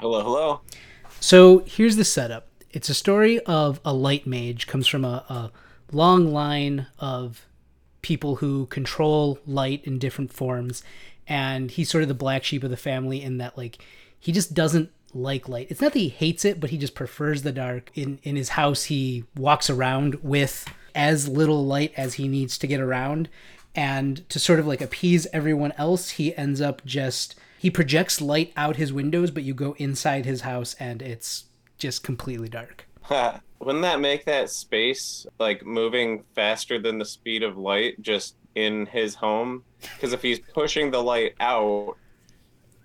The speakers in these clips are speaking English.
Hello, hello. So here's the setup. It's a story of a light mage comes from a, a long line of people who control light in different forms and he's sort of the black sheep of the family in that like he just doesn't like light. It's not that he hates it, but he just prefers the dark. In in his house he walks around with as little light as he needs to get around and to sort of like appease everyone else, he ends up just he projects light out his windows, but you go inside his house and it's just completely dark. Wouldn't that make that space like moving faster than the speed of light just in his home? Because if he's pushing the light out,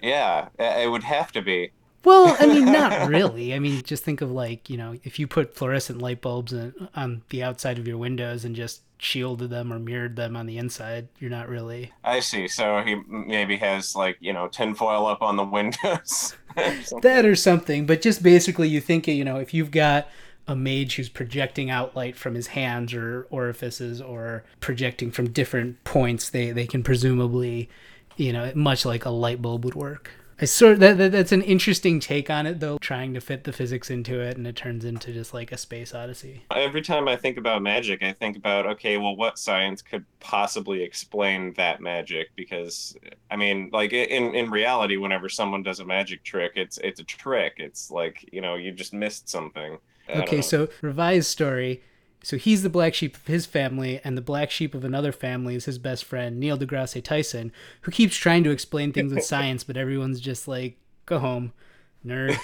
yeah, it would have to be. Well, I mean, not really. I mean, just think of like, you know, if you put fluorescent light bulbs in, on the outside of your windows and just shielded them or mirrored them on the inside, you're not really. I see. So he maybe has like, you know, tinfoil up on the windows. that or something. But just basically, you think, you know, if you've got a mage who's projecting out light from his hands or orifices or projecting from different points, they, they can presumably, you know, much like a light bulb would work. I sort that, that that's an interesting take on it though, trying to fit the physics into it, and it turns into just like a space odyssey. Every time I think about magic, I think about okay, well, what science could possibly explain that magic? Because I mean, like in in reality, whenever someone does a magic trick, it's it's a trick. It's like you know you just missed something. okay, so revised story so he's the black sheep of his family, and the black sheep of another family is his best friend, Neil deGrasse Tyson, who keeps trying to explain things with science, but everyone's just like, go home, nerd.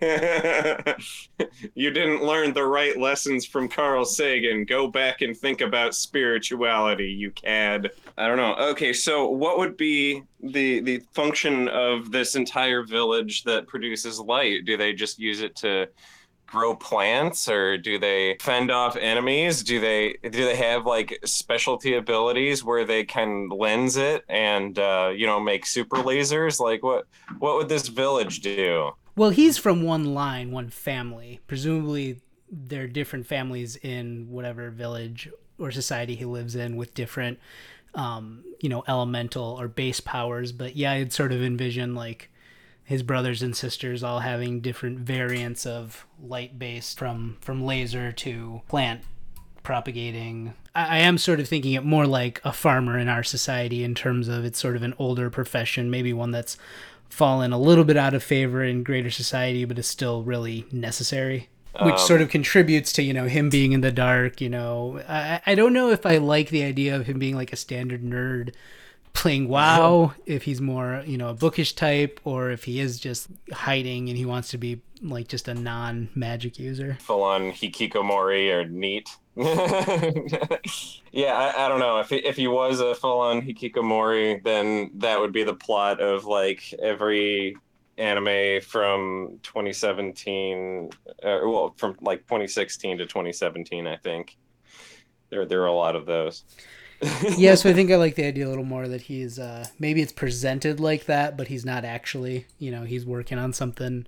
you didn't learn the right lessons from Carl Sagan. Go back and think about spirituality, you cad. I don't know. Okay, so what would be the the function of this entire village that produces light? Do they just use it to grow plants or do they fend off enemies? Do they do they have like specialty abilities where they can lens it and uh, you know make super lasers? Like what what would this village do? Well he's from one line one family. Presumably there are different families in whatever village or society he lives in with different um, you know elemental or base powers. But yeah i'd sort of envision like his brothers and sisters all having different variants of light based from from laser to plant propagating. I, I, am sort of thinking it more like a farmer in our society in terms of it's sort of an older profession maybe one that's fallen a little bit out of favor in greater society but is still really necessary which um, sort of contributes to you know him being in the dark you know. I, I don't know if i like the idea of him being like a standard nerd playing WoW, if he's more, you know, a bookish type, or if he is just hiding and he wants to be like just a non magic user. Full on Hikikomori or NEET. yeah, I, I, don't know. If he, if he was a full on Hikikomori, then that would be the plot of like every anime from 2017, uh, well, from like 2016 to 2017, I think. There, there are a lot of those yeah, so I think I like the idea a little more that he's uh, maybe it's presented like that, but he's not actually. You know, he's working on something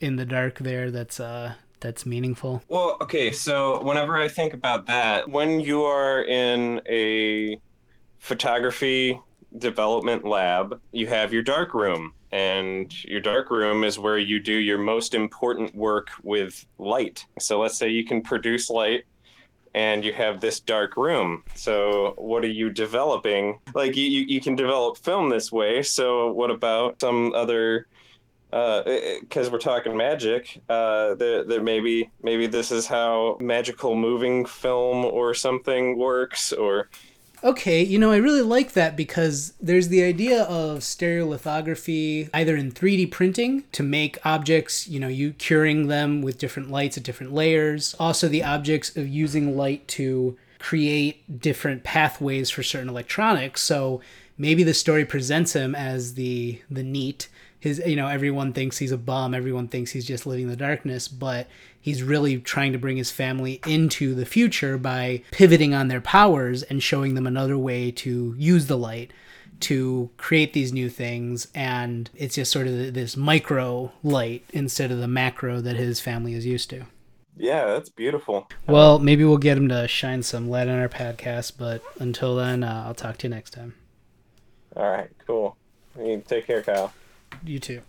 in the dark there that's uh, that's meaningful. Well, okay, so whenever I think about that, when you are in a photography development lab, you have your dark room. And your dark room is where you do your most important work with light. So let's say you can produce light and you have this dark room. So what are you developing? Like you, you can develop film this way. So what about some other because uh, we're talking magic, uh, there maybe maybe this is how magical moving film or something works, or Okay, you know, I really like that because there's the idea of stereolithography either in 3D printing to make objects, you know, you curing them with different lights at different layers. Also, the objects of using light to create different pathways for certain electronics. So maybe the story presents him as the the NEET his you know everyone thinks he's a bum everyone thinks he's just living in the darkness but he's really trying to bring his family into the future by pivoting on their powers and showing them another way to use the light to create these new things. And it's just sort of this micro light instead of the macro that his family is used to. Yeah that's beautiful. Well maybe we'll get him to shine some light on our podcast but until then uh, i'll talk to you next time. All right cool. You take care kyle you too